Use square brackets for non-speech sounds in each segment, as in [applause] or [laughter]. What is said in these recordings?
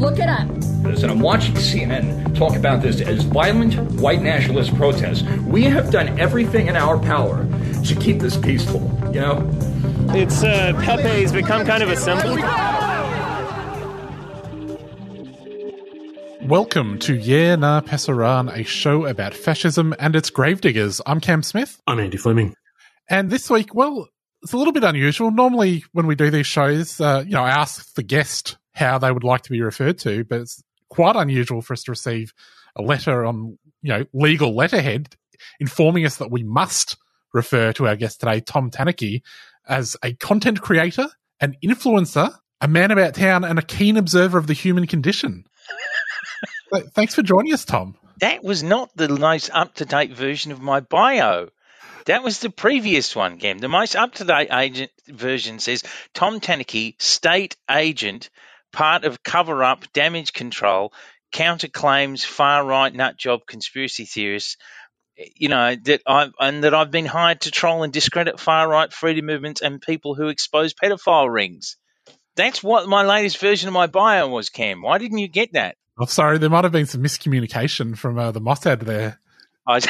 Look it up. this, and I'm watching CNN talk about this as violent white nationalist protests. We have done everything in our power to keep this peaceful. You know, It's uh, Pepe's become kind of a symbol. Welcome to Yeah Nah Pasaran, a show about fascism and its gravediggers. I'm Cam Smith, I'm Andy Fleming. and this week, well, it's a little bit unusual. Normally, when we do these shows, uh, you know, I ask the guest how they would like to be referred to, but it's quite unusual for us to receive a letter on, you know, legal letterhead informing us that we must refer to our guest today, Tom Tanuki, as a content creator, an influencer, a man about town, and a keen observer of the human condition. [laughs] Thanks for joining us, Tom. That was not the most up to date version of my bio. That was the previous one, Cam. The most up to date agent version says Tom Tanuki, state agent, part of cover up, damage control, counterclaims, far right nut job conspiracy theorists. You know that I've and that I've been hired to troll and discredit far right freedom movements and people who expose pedophile rings. That's what my latest version of my bio was, Cam. Why didn't you get that? I'm sorry, there might have been some miscommunication from uh, the Mossad there. I,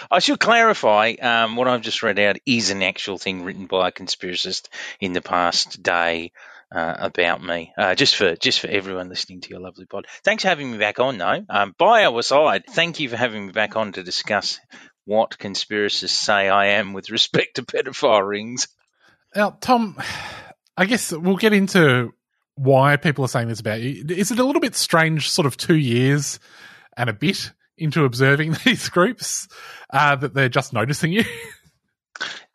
[laughs] I should clarify um, what I've just read out is an actual thing written by a conspiracist in the past day uh, about me. Uh, just for just for everyone listening to your lovely pod. Thanks for having me back on, though. Um, our side, thank you for having me back on to discuss what conspiracists say I am with respect to pedophile rings. Now, Tom, I guess we'll get into why people are saying this about you. Is it a little bit strange, sort of two years and a bit into observing [laughs] these groups, uh, that they're just noticing you?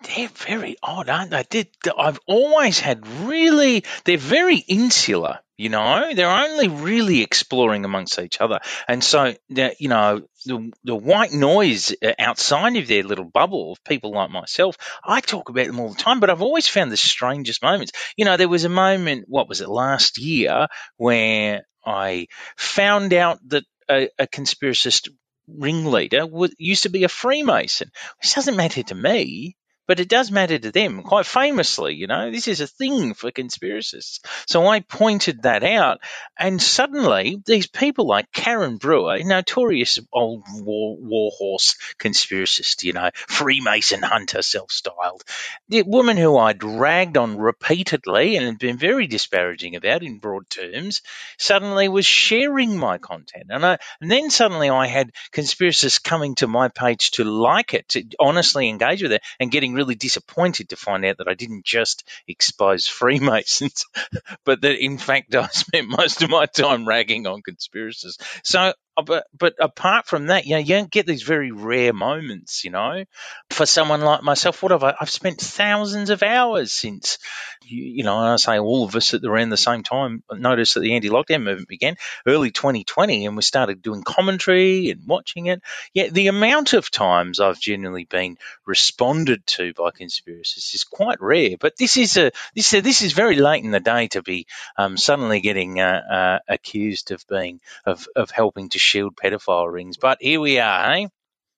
They're very odd, aren't they? Did I've always had really. They're very insular. You know, they're only really exploring amongst each other, and so you know the the white noise uh, outside of their little bubble of people like myself. I talk about them all the time, but I've always found the strangest moments. You know, there was a moment. What was it last year where I found out that a, a conspiracist ringleader used to be a Freemason, which doesn't matter to me, but it does matter to them quite famously. You know, this is a thing for conspiracists. So I pointed that out, and suddenly these people like Karen Brewer, notorious old war, war horse conspiracist, you know, Freemason hunter, self-styled, the woman who I dragged on repeatedly and had been very disparaging about in broad terms, suddenly was sharing my content, and, I, and then suddenly I had conspiracists coming to my page to like it, to honestly engage with it, and getting really disappointed to find out that I didn't just expose Freemasons, [laughs] but that in fact I spent most of my time ragging on conspiracists. So, but, but apart from that, you know, you don't get these very rare moments, you know. For someone like myself, what have I? I've spent thousands of hours since, you, you know, and I say all of us at around the same time noticed that the anti-lockdown movement began early 2020, and we started doing commentary and watching it. Yet the amount of times I've generally been responded to by conspiracists is quite rare. But this is a this this is very late in the day to be um, suddenly getting uh, uh, accused of being of of helping to shield pedophile rings. But here we are, eh?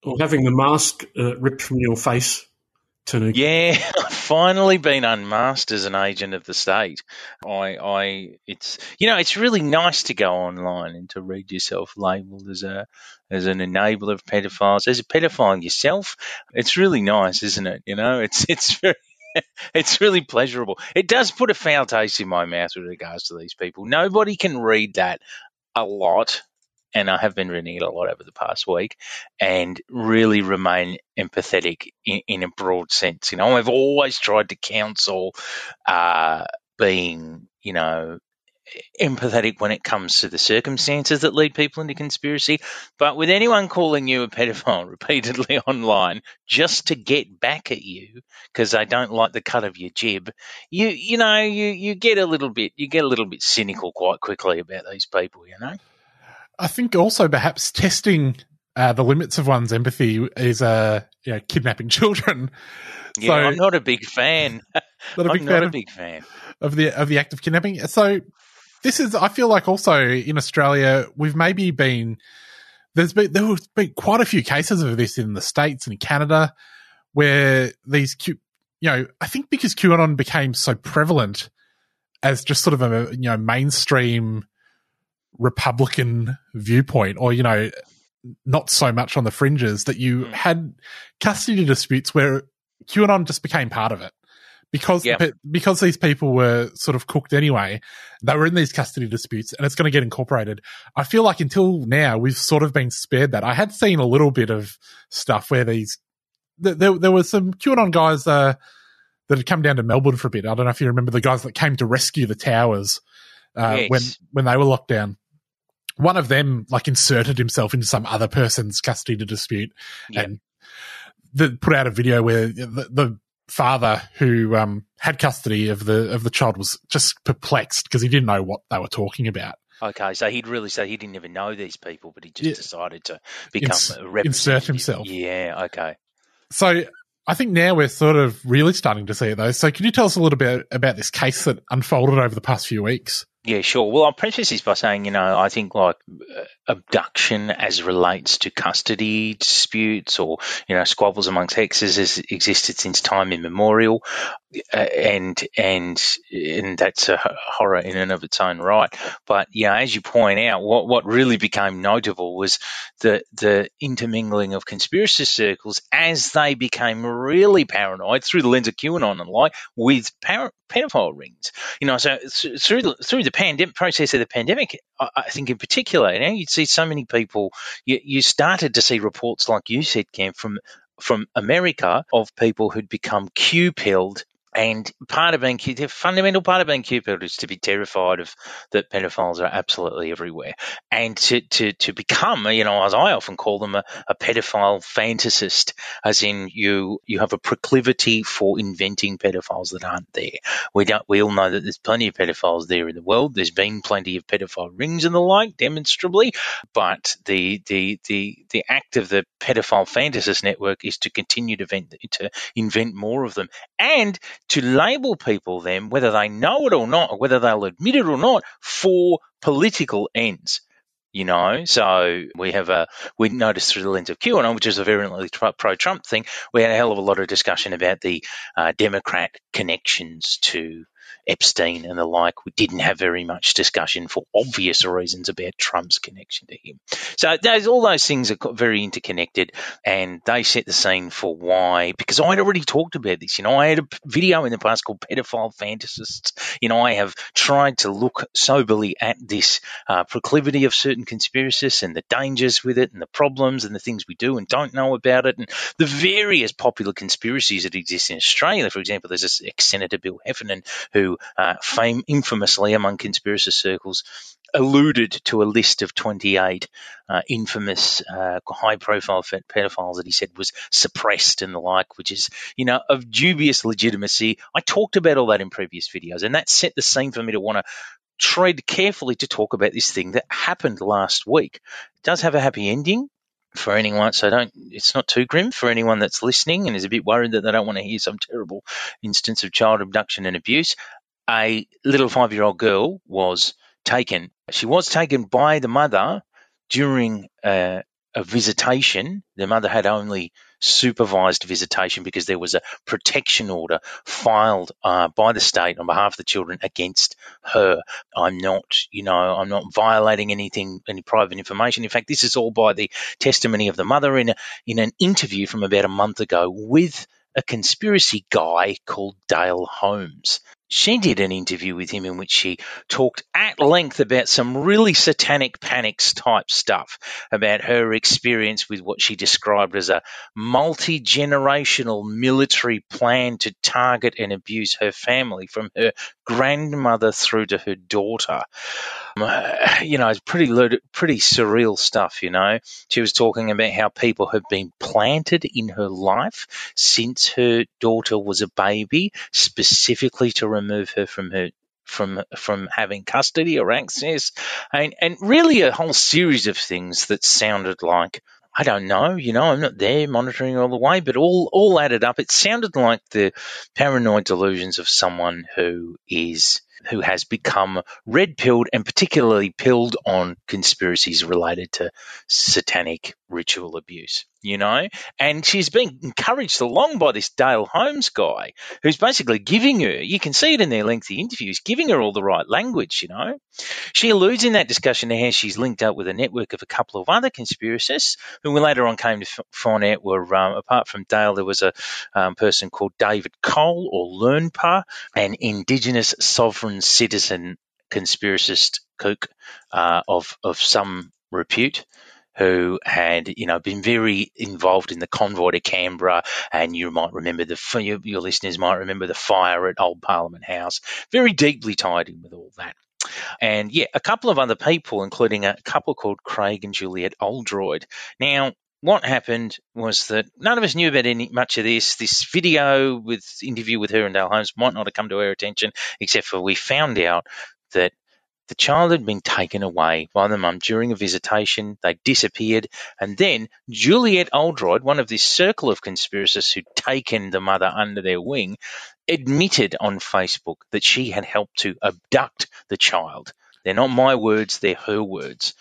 Or having the mask uh, ripped from your face, Tanuki. Yeah, I've [laughs] finally been unmasked as an agent of the state. I, I, it's you know, it's really nice to go online and to read yourself labelled as a as an enabler of pedophiles, as a pedophile yourself. It's really nice, isn't it? You know, it's [laughs] it's very. It's really pleasurable. It does put a foul taste in my mouth with regards to these people. Nobody can read that a lot and I have been reading it a lot over the past week, and really remain empathetic in, in a broad sense. You know, I've always tried to counsel uh, being, you know, empathetic when it comes to the circumstances that lead people into conspiracy. But with anyone calling you a pedophile [laughs] repeatedly online just to get back at you because they don't like the cut of your jib, you you know you you get a little bit you get a little bit cynical quite quickly about these people. You know. I think also perhaps testing uh, the limits of one's empathy is uh, you know, kidnapping [laughs] children. Yeah, So- I'm not a big fan. [laughs] Not a I'm not fan a of- big fan. of the of the act of kidnapping. So this is, I feel like, also in Australia, we've maybe been there's been there have been quite a few cases of this in the states and Canada where these Q, you know, I think because QAnon became so prevalent as just sort of a you know mainstream Republican viewpoint, or you know, not so much on the fringes that you had custody disputes where QAnon just became part of it because the because these people were sort of cooked anyway. They were in these custody disputes, and it's going to get incorporated. I feel like until now we've sort of been spared that. I had seen a little bit of stuff where these th- there there were some QAnon guys uh, that had come down to Melbourne for a bit. I don't know if you remember the guys that came to rescue the towers uh, Yes. when when they were locked down. One of them like inserted himself into some other person's custody to dispute Yeah. and the, put out a video where the, the father who um, had custody of the of the child was just perplexed because he didn't know what they were talking about. Okay, so he'd really say he didn't even know these people, but he just Yeah. decided to become Ins- a insert representative. himself. Yeah, okay. So I think now we're sort of really starting to see it though. So can you tell us a little bit about this case that unfolded over the past few weeks? Yeah, sure. Well, I'll preface this by saying, you know, I think like abduction as relates to custody disputes or, you know, squabbles amongst exes has existed since time immemorial. Uh, and, and, and that's a horror in and of its own right. But, yeah, as you point out, what, what really became notable was the, the intermingling of conspiracy circles as they became really paranoid through the lens of QAnon and like with par- pedophile rings you know, so th- through the through the pandemic process of the pandemic, I, I think in particular, you know, you'd see so many people. You, you started to see reports like you said, Cam, from from America of people who'd become Q pilled. And part of being the fundamental part of being pilled is to be terrified of that pedophiles are absolutely everywhere, and to to to become, you know, as I often call them, a, a pedophile fantasist, as in you you have a proclivity for inventing pedophiles that aren't there. We don't. We all know that there's plenty of pedophiles there in the world. There's been plenty of pedophile rings and the like, demonstrably. But the the the the act of the pedophile fantasist network is to continue to invent to invent more of them and to label people then, whether they know it or not, or whether they'll admit it or not, for political ends. You know, so we have a we noticed through the lens of QAnon, which is a virulently pro Trump thing. We had a hell of a lot of discussion about the uh, Democrat connections to Epstein and the like. We didn't have very much discussion for obvious reasons about Trump's connection to him. So those, all those things are very interconnected, and they set the scene for why. Because I'd already talked about this. You know, I had a video in the past called "Pedophile Fantasists." You know, I have tried to look soberly at this uh, proclivity of certain conspiracists and the dangers with it, and the problems and the things we do and don't know about it, and the various popular conspiracies that exist in Australia. For example, there's this ex-senator Bill Heffernan who, uh, fame infamously among conspiracy circles, alluded to a list of 28 uh, infamous uh, high-profile fe- pedophiles that he said was suppressed and the like, which is you know of dubious legitimacy. I talked about all that in previous videos, and that set the scene for me to want to tread carefully to talk about this thing that happened last week. It does have a happy ending for anyone, so don't. It's not too grim for anyone that's listening and is a bit worried that they don't want to hear some terrible instance of child abduction and abuse. A little five-year-old girl was taken. She was taken by the mother during uh, a visitation. The mother had only supervised visitation because there was a protection order filed uh, by the state on behalf of the children against her. I'm not, you know, I'm not violating anything, any private information. In fact, this is all by the testimony of the mother in a, in an interview from about a month ago with a conspiracy guy called Dale Holmes. She did an interview with him in which she talked at length about some really satanic panics type stuff about her experience with what she described as a multi generational military plan to target and abuse her family from her grandmother through to her daughter. Um, [sighs] you know, it's pretty pretty surreal stuff. You know, she was talking about how people have been planted in her life since her daughter was a baby, specifically to remove her from her from from having custody or access, and and really a whole series of things that sounded like I don't know, you know, I'm not there monitoring all the way, but all all added up, it sounded like the paranoid delusions of someone who is who has become red pilled and particularly pilled on conspiracies related to satanic ritual abuse, you know? And she's being encouraged along by this Dale Holmes guy who's basically giving her, you can see it in their lengthy interviews, giving her all the right language, you know? She alludes in that discussion to how she's linked up with a network of a couple of other conspiracists who we later on came to find out were, um, apart from Dale, there was a um, person called David Cole or Learnpa, an Indigenous sovereign citizen conspiracist kook uh, of, of some repute who had, you know, been very involved in the convoy to Canberra, and you might remember the your, listeners might remember the fire at Old Parliament House. Very deeply tied in with all that. And yeah, a couple of other people, including a couple called Craig and Juliet Oldroyd. Now, what happened was that none of us knew about any much of this. This video with interview with her and Dale Holmes might not have come to our attention, except for we found out that the child had been taken away by the mum during a visitation. They disappeared. And then Juliet Oldroyd, one of this circle of conspiracists who'd taken the mother under their wing, admitted on Facebook that she had helped to abduct the child. They're not my words, they're her words.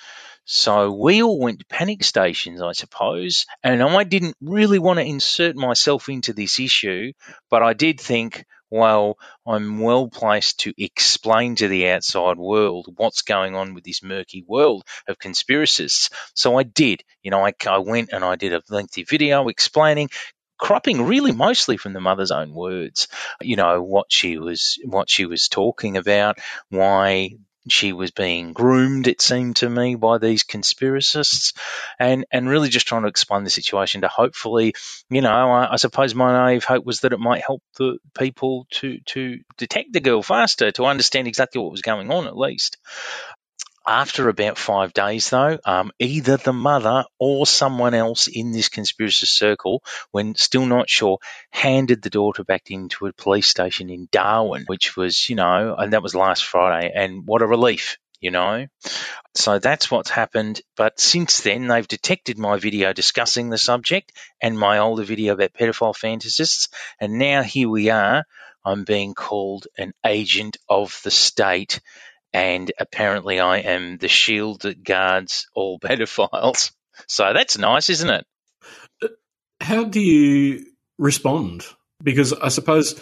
So we all went to panic stations, I suppose, and I didn't really want to insert myself into this issue, but I did think, well, I'm well placed to explain to the outside world what's going on with this murky world of conspiracists. So I did. You know, I, I went and I did a lengthy video explaining cropping really mostly from the mother's own words you know what she was what she was talking about why she was being groomed, it seemed to me, by these conspiracists, and and really just trying to explain the situation to hopefully, you know, I, I suppose my naive hope was that it might help the people to to detect the girl faster, to understand exactly what was going on, at least. After about five days, though, um, either the mother or someone else in this conspiracy circle, when still not sure, handed the daughter back into a police station in Darwin, which was, you know, and that was last Friday. And what a relief, you know. So that's what's happened. But since then, they've detected my video discussing the subject and my older video about pedophile fantasists. And now here we are. I'm being called an agent of the state and apparently I am the shield that guards all [laughs] pedophiles. So that's nice, isn't it? How do you respond? Because I suppose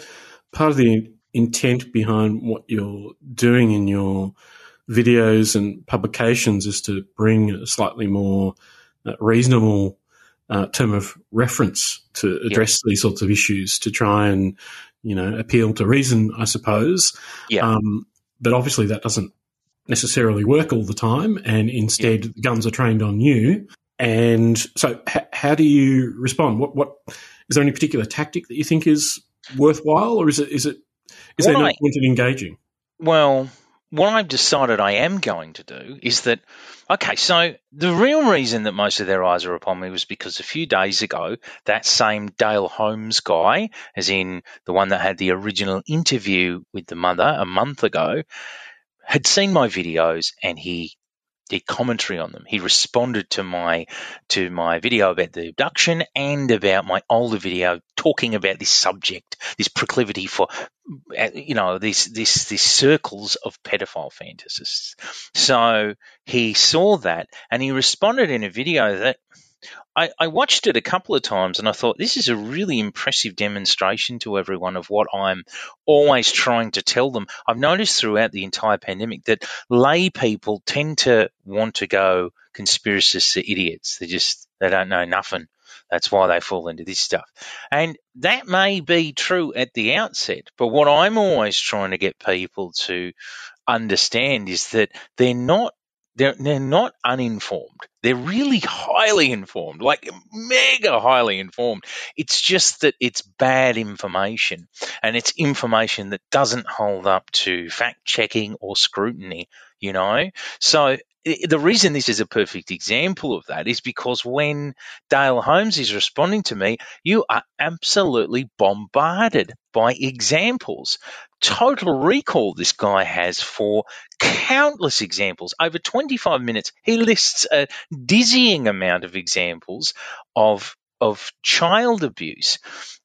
part of the intent behind what you're doing in your videos and publications is to bring a slightly more uh, reasonable uh, term of reference to address these sorts of issues to try and you know appeal to reason, I suppose. Yeah. Um, but obviously that doesn't necessarily work all the time, and instead yeah. guns are trained on you. And so, h- how do you respond? What what is there any particular tactic that you think is worthwhile, or is it is it is there no point in engaging? Well, what I've decided I am going to do is that, okay, so the real reason that most of their eyes are upon me was because a few days ago, that same Dale Holmes guy, as in the one that had the original interview with the mother a month ago, had seen my videos and he did commentary on them. He responded to my to my video about the abduction and about my older video talking about this subject, this proclivity for uh, you know these this these circles of pedophile fantasists. So he saw that and he responded in a video that I, I, watched it a couple of times and I thought this is a really impressive demonstration to everyone of what I'm always trying to tell them. I've noticed throughout the entire pandemic that lay people tend to want to go conspiracists are idiots. They just they don't know nothing. That's why they fall into this stuff. And that may be true at the outset, but what I'm always trying to get people to understand is that they're not they're, they're not uninformed. They're really highly informed, like mega highly informed. It's just that it's bad information and it's information that doesn't hold up to fact checking or scrutiny, you know? So the reason this is a perfect example of that is because when Dale Holmes is responding to me, you are absolutely bombarded by examples. Total recall this guy has for countless examples. Over 25 minutes, he lists a dizzying amount of examples of of child abuse.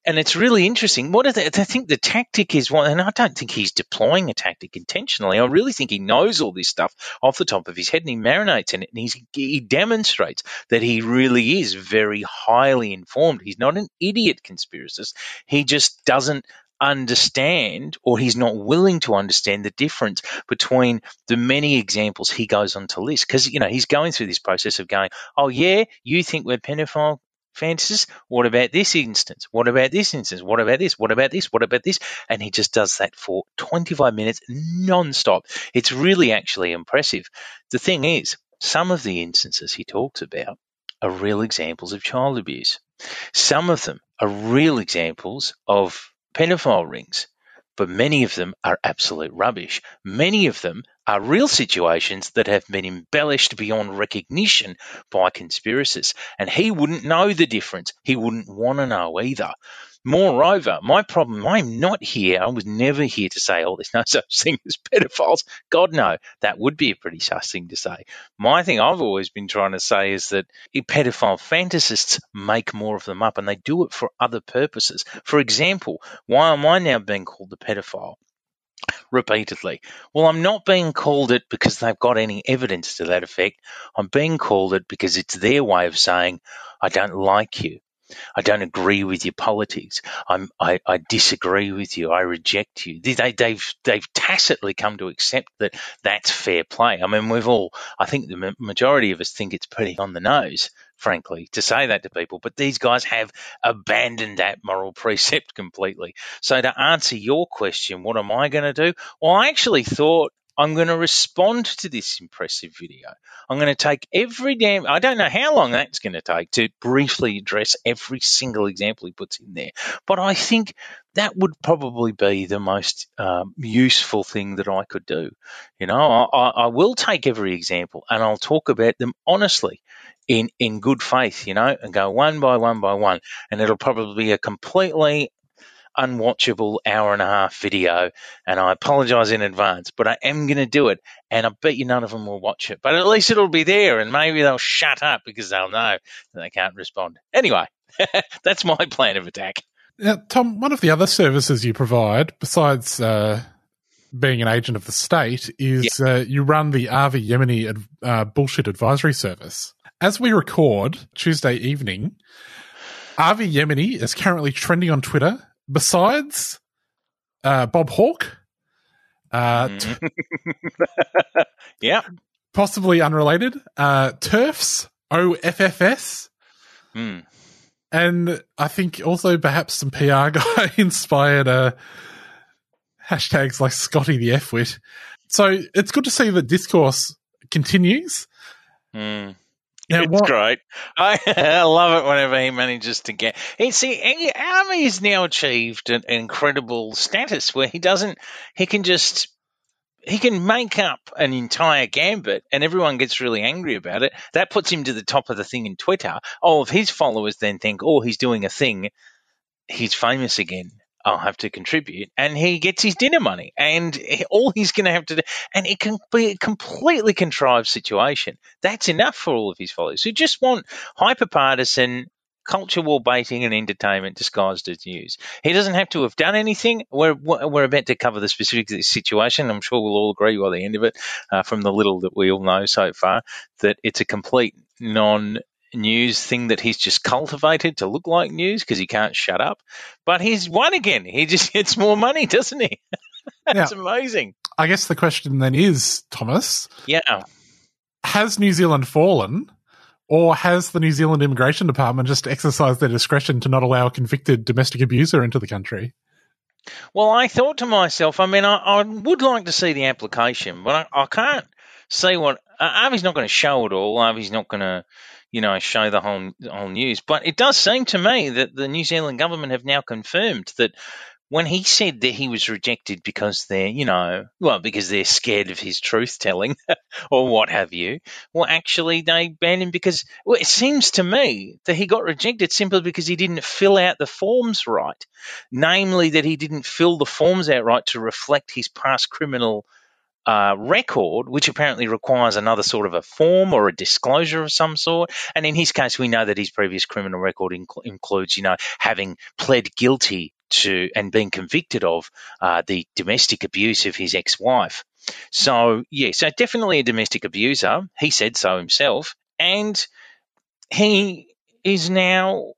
And it's really interesting. What they, I think the tactic is one, and I don't think he's deploying a tactic intentionally. I really think he knows all this stuff off the top of his head and he marinates in it and he demonstrates that he really is very highly informed. He's not an idiot conspiracist. He just doesn't understand or he's not willing to understand the difference between the many examples he goes on to list because you know he's going through this process of going oh yeah you think we're pedophile fantasies. What about this instance? What about this instance? What about this? What about this? What about this? And he just does that for 25 minutes non-stop. It's really actually impressive. The thing is, some of the instances he talks about are real examples of child abuse. Some of them are real examples of pedophile rings but many of them are absolute rubbish. Many of them are real situations that have been embellished beyond recognition by conspiracists. And he wouldn't know the difference. He wouldn't want to know either. Moreover, my problem, I'm not here, I was never here to say, oh, there's no [laughs] such thing as pedophiles. God, no, that would be a pretty sus thing to say. My thing I've always been trying to say is that pedophile fantasists make more of them up and they do it for other purposes. For example, why am I now being called the pedophile? repeatedly. Well, I'm not being called it because they've got any evidence to that effect. I'm being called it because it's their way of saying, I don't like you. I don't agree with your politics. I'm, I, I disagree with you. I reject you. They, have they've, they've tacitly come to accept that that's fair play. I mean, we've all, I think the majority of us think it's pretty on the nose, frankly, to say that to people. But these guys have abandoned that moral [laughs] precept completely. So to answer your question, what am I going to do? Well, I actually thought I'm going to respond to this impressive video. I'm going to take every damn, I don't know how long that's going to take to briefly address every single example he puts in there, but I think that would probably be the most um, useful thing that I could do. You know, I, I will take every example and I'll talk about them honestly in, in good faith, you know, and go one by one by one. And it'll probably be a completely unwatchable hour and a half video, and I apologize in advance, but I am going to do it, and I bet you none of them will watch it. But at least it'll be there, and maybe they'll shut up because they'll know that they can't respond. Anyway, [laughs] that's my plan of attack. Now, Tom, one of the other services you provide, besides uh, being an agent of the state, is yeah. uh, you run the Avi Yemeni uh, bullshit advisory service. As we record Tuesday evening, Avi Yemeni is currently trending on Twitter besides uh, Bob Hawke, uh, mm. [laughs] yeah, possibly unrelated, uh, Turfs, OFFS, mm. and I think also perhaps some PR [laughs] guy inspired uh, hashtags like Scotty the F wit. So it's good to see that discourse continues. Mm. Now, it's what? great. [laughs] I, I, love it whenever he manages to get. He, see, Army has now achieved an incredible status where he doesn't. He can just. He can make up an entire gambit and everyone gets really angry about it. That puts him to the top of the thing in Twitter. Oh, All of his followers then think, oh, he's doing a thing. He's famous again. I'll have to contribute, and he gets his dinner money, and all he's going to have to do, and it can be a completely contrived situation. That's enough for all of his followers who just want hyper partisan culture war baiting and entertainment disguised as news. He doesn't have to have done anything. We're we're about to cover the specifics of this situation. I'm sure we'll all agree by the end of it, uh, from the little that we all know so far, that it's a complete non news thing that he's just cultivated to look like news because he can't shut up. But he's won again. He just [laughs] gets more money, doesn't he? [laughs] That's now, amazing. I guess the question then is, Thomas. Yeah. Has New Zealand fallen, Or has the New Zealand Immigration Department just exercised their discretion to not allow a convicted domestic abuser into the country? Well, I thought to myself, I mean, I, I would like to see the application, but I, I can't see what. Uh, Avi's not going to show it all. Avi's not going to, you know, show the whole whole news. But it does seem to me that the New Zealand government have now confirmed that when he said that he was rejected because they're, you know, well, because they're scared of his truth telling [laughs] or what have you, well, actually, they banned him because, well, it seems to me that he got rejected simply because he didn't fill out the forms right. Namely, that he didn't fill the forms out right to reflect his past criminal uh, record, which apparently requires another sort of a form or a disclosure of some sort. And in his case, we know that his previous criminal record inc- includes, you know, having pled guilty to and being convicted of uh, the domestic abuse of his ex-wife. So yeah, so definitely a domestic abuser. He said so himself, and he is now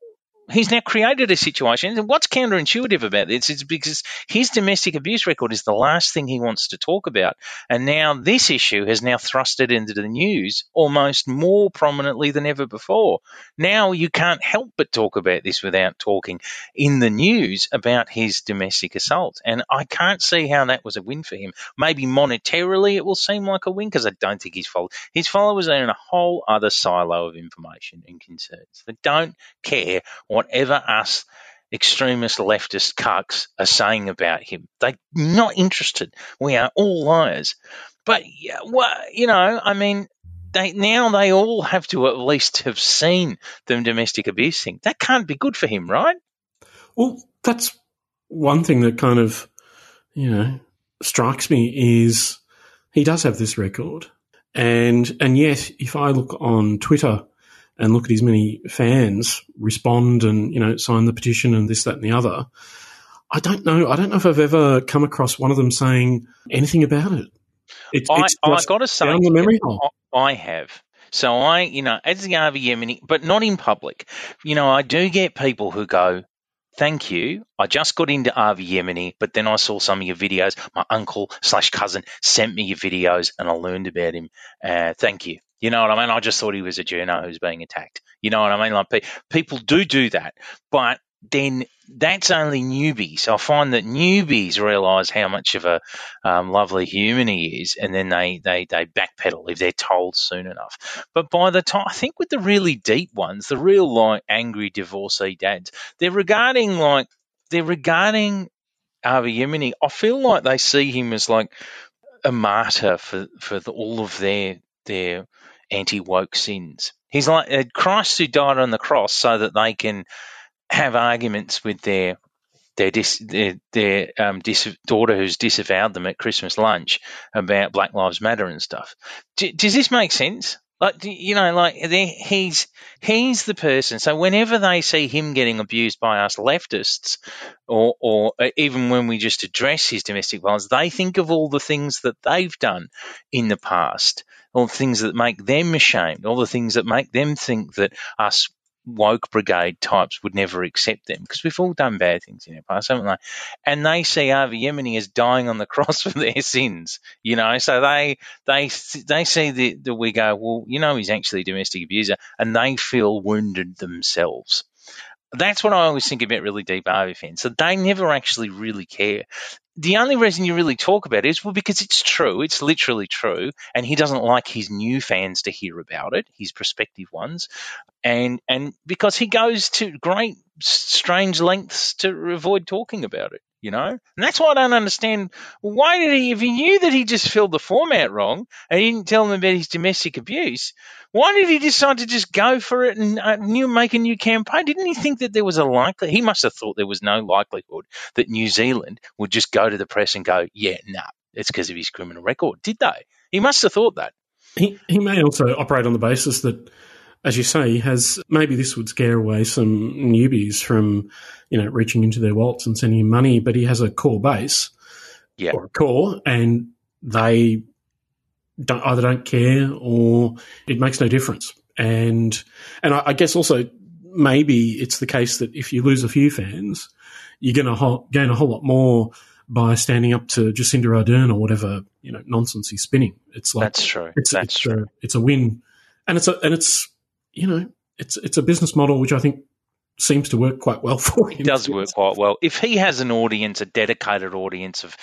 he's now created a situation. And what's counterintuitive about this is because his domestic abuse record is the last thing he wants to talk about. And now this issue has now thrust it into the news almost more prominently than ever before. Now you can't help but talk about this without talking in the news about his domestic assault. And I can't see how that was a win for him. Maybe monetarily it will seem like a win because I don't think his followers, his followers are in a whole other silo of information and concerns. They don't care whatever us extremist leftist cucks are saying about him. They're not interested. We are all liars. But, you know, I mean, they, now they all have to at least have seen the domestic abuse thing. That can't be good for him, right? Well, that's one thing that kind of, you know, strikes me is he does have this record. And, and yet, if I look on Twitter and look at his many fans respond and you know sign the petition and this that and the other i don't know i don't know if i've ever come across one of them saying anything about it it's, I, it's I got to say, the memory hole. I have. So I, you know, as the Yemeni, but not in public. You know, I do get people who go, thank you. I just got into Avi Yemeni, but then I saw some of your videos. My uncle slash cousin sent me your videos and I learned about him. Uh, thank you. You know what I mean? I just thought he was a journo who's being attacked. You know what I mean? Like pe- people do do that, but then that's only newbies. I find that newbies realise how much of a um, lovely human he is, and then they, they, they backpedal if they're told soon enough. But by the time, I think with the really deep ones, the real like angry divorcee dads, they're regarding like they're regarding Avi Yemeni. I feel like they see him as like a martyr for for the, all of their their anti woke sins. He's like uh, Christ who died on the cross so that they can have arguments with their their dis, their, their um, dis, daughter who's disavowed them at Christmas lunch about Black Lives Matter and stuff. D- does this make sense? Like you know, like he's he's the person. So whenever they see him getting abused by us leftists, or or uh, even when we just address his domestic violence, they think of all the things that they've done in the past, all the things that make them ashamed, all the things that make them think that us woke brigade types would never accept them because we've all done bad things in our past, haven't they? And they see Avi Yemeni as dying on the [laughs] cross for their sins, you know. So they they they see that the, we go, well, you know, he's actually a domestic abuser, and they feel wounded themselves. That's what I always think about really deep Avi fans. So they never actually really care the only reason you really talk about it is well because it's true it's literally true and he doesn't like his new fans to hear about it his prospective ones and and because he goes to great strange lengths to avoid talking about it you know and that's why i don't understand why did he if he knew that he just filled the format wrong and he didn't tell them about his domestic abuse why did he decide to just go for it and uh, new, make a new campaign? Didn't he think that there was a likely? He must have thought there was no likelihood that New Zealand would just go to the press and go, "Yeah, nah, it's because of his criminal record." Did they? He must have thought that. He he may also operate on the basis that, as you say, he has maybe this would scare away some newbies from, you know, reaching into their wallets and sending him money, but he has a core base, yeah, or a core, and they don't, either don't care or it makes no difference. And and I, I guess also maybe it's the case that if you lose a few fans, you're going to ho- gain a whole lot more by standing up to Jacinda Ardern or whatever you know nonsense he's spinning. It's like that's true. It's, that's it's true. A, it's a win, and it's a and it's you know, it's it's a business model which I think seems to work quite well [laughs] for him. It does work quite well. If he has an audience, a dedicated audience of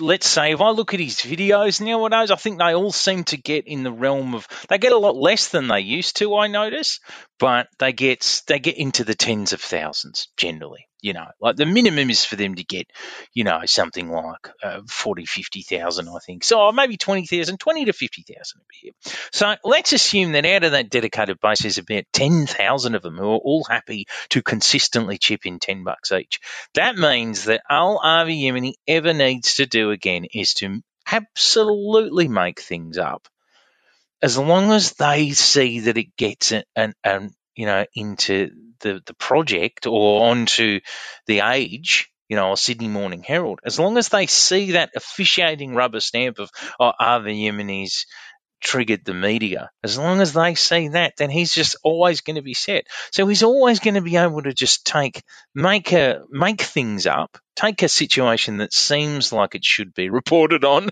let's say if I look at his videos nowadays, I think they all seem to get in the realm of they get a lot less than they used to. I notice, but they get they get into the tens of thousands generally. You know, like the minimum is for them to get, you know, something like uh, 40, 50,000, I think. So maybe 20,000, 20 to 50,000 a year. So let's assume that out of that dedicated base, there's about 10,000 of them who are all happy to consistently chip in 10 bucks each. That means that all Avi Yemeni ever needs to do again is to absolutely make things up as long as they see that it gets an, an, an you know into the, the project or onto the age, you know, or Sydney Morning Herald, as long as they see that officiating rubber stamp of, oh, the Yemenis triggered the media. As long as they see that, then he's just always going to be set. So he's always going to be able to just take, make a, make things up, take a situation that seems like it should be [laughs] reported on,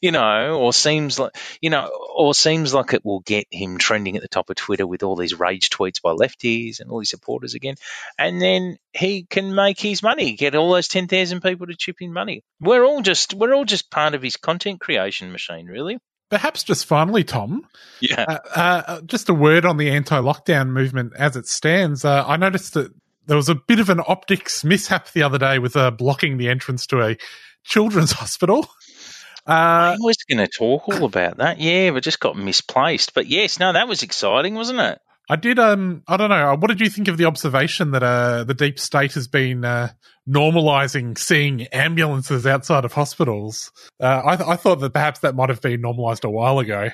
you know, or seems like, you know, or seems like it will get him trending at the top of Twitter with all these rage tweets by lefties and all these supporters again. And then he can make his money, get all those 10,000 people to chip in money. We're all just, we're all just part of his content creation machine, really. Perhaps just finally, Tom. Yeah. Uh, uh, just a word on the anti-lockdown movement as it stands. Uh, I noticed that there was a bit of an optics mishap the other day with uh, blocking the entrance to a children's [laughs] hospital. I was going to talk all about that. Yeah, but just got misplaced. But yes, no, that was exciting, wasn't it? I did. Um, I don't know. What did you think of the observation that uh, the deep state has been uh, normalizing seeing ambulances outside of hospitals? Uh, I, th- I thought that perhaps that might have been normalized a while ago.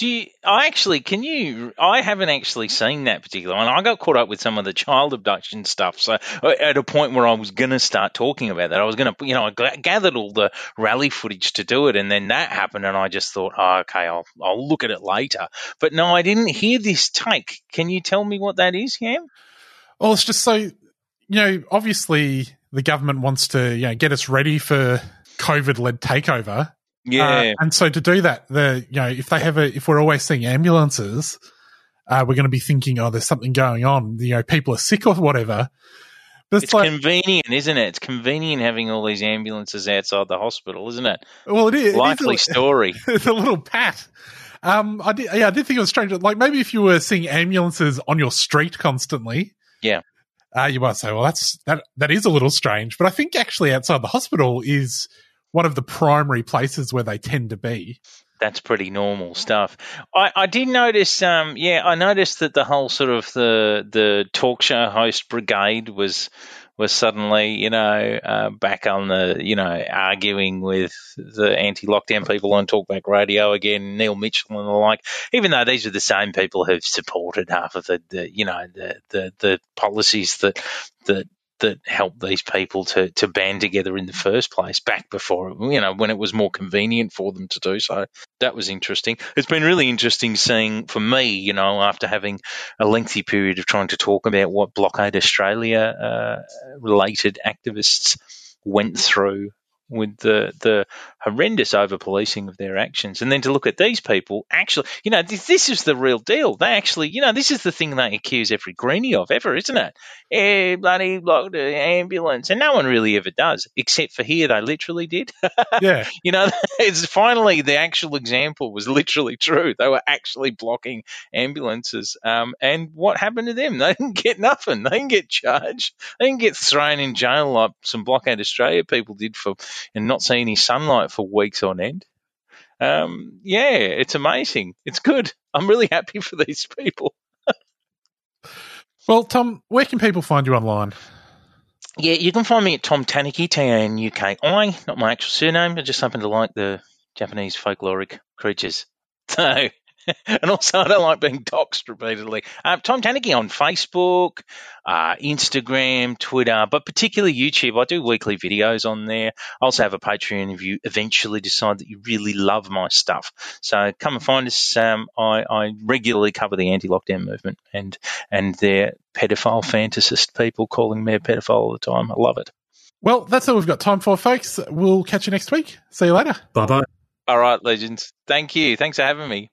Do you, I actually, can you, I haven't actually seen that particular one. I got caught up with some of the child abduction stuff. So uh, at a point where I was going to start talking about that, I was going to, you know, I gathered all the rally footage to do it. And then that happened. And I just thought, oh, okay, I'll, I'll look at it later. But no, I didn't hear this take. Can you tell me what that is, Cam? Well, it's just so, you know, obviously the government wants to, you know, get us ready for COVID led takeover. Yeah, uh, and so to do that, the you know if they have a if we're always seeing ambulances, uh, we're going to be thinking, oh, there's something going on. You know, people are sick or whatever. But it's, it's like, convenient, isn't it? It's convenient having all these ambulances outside the hospital, isn't it? Well, it is. Likely it is a, story. [laughs] It's a little pat. Um, I did, yeah, I did think it was strange. Like maybe if you were seeing ambulances on your street constantly, yeah, uh, you might say, well, that's that that is a little strange. But I think actually outside the hospital is one of the primary places where they tend to be. That's pretty normal stuff. I, I did notice, um, yeah, I noticed that the whole sort of the the talk show host brigade was was suddenly, you know, uh, back on the, you know, arguing with the anti-lockdown people on Talkback Radio again, Neil Mitchell and the like. Even though these are the same people who've supported half of the, the you know, the, the the policies that that that helped these people to to band together in the first place back before you know when it was more convenient for them to do so. That was interesting. It's been really interesting seeing for me you know after having a lengthy period of trying to talk about what blockade australia uh, related activists went through with the the horrendous over policing of their actions, and then to look at these people actually, you know, this, this, is the real deal. They actually, you know, this is the thing they accuse every greenie of ever, isn't it? Eh, bloody blocked the ambulance, and no one really ever does, except for here they literally did. [laughs] Yeah, you know, [laughs] it's finally the actual example was literally true. They were actually blocking ambulances, um, and what happened to them? [laughs] They didn't get nothing. They didn't get charged. They didn't get thrown in jail like some Blockade Australia people did for and not see any sunlight for weeks on end. Um, yeah, it's amazing. It's good. I'm really happy for these people. [laughs] well, Tom, where can people find you online? Yeah, you can find me at Tom Tanuki, T A N U K I, not my actual surname. I just happen to like the Japanese folkloric creatures. [laughs] So [laughs] and also, I don't like being doxxed repeatedly. Uh, Tom Tanuki on Facebook, uh, Instagram, Twitter, but particularly YouTube. I do weekly videos on there. I also have a Patreon if you eventually decide that you really love my stuff. So come and find us. Um, I, I, regularly cover the anti-lockdown movement and and their pedophile fantasist people calling me a pedophile all the time. I love it. Well, that's all we've got time for, folks. We'll catch you next week. See you later. Bye bye. All right, legends. Thank you. Thanks for having me.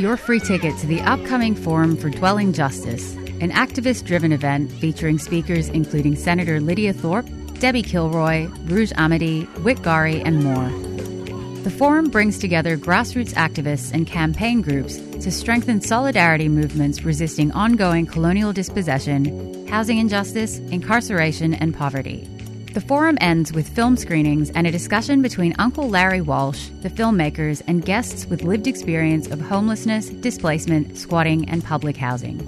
Your free ticket to the upcoming Forum for Dwelling Justice, an activist driven event featuring speakers including Senator Lydia Thorpe, Debbie Kilroy, Rouge Amity, Whit Gary, and more. The forum brings together grassroots activists and campaign groups to strengthen solidarity movements resisting ongoing colonial dispossession, housing injustice, incarceration, and poverty. The forum ends with film screenings and a discussion between Uncle Larry Walsh, the filmmakers, and guests with lived experience of homelessness, displacement, squatting, and public housing.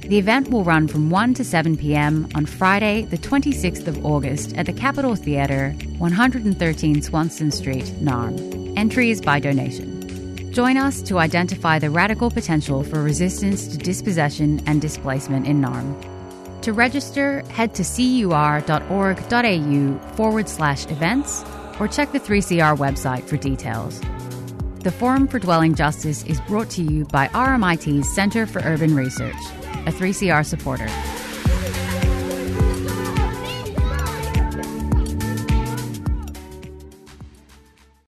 The event will run from 1 to 7 pm on Friday, the 26th of August at the Capitol Theatre, 113 Swanston Street, Narm. Entry is by donation. Join us to identify the radical potential for resistance to dispossession and displacement in Narm. To register, head to cur.org.au forward slash events or check the 3CR website for details. The Forum for Dwelling Justice is brought to you by RMIT's Centre for Urban Research, a 3CR supporter.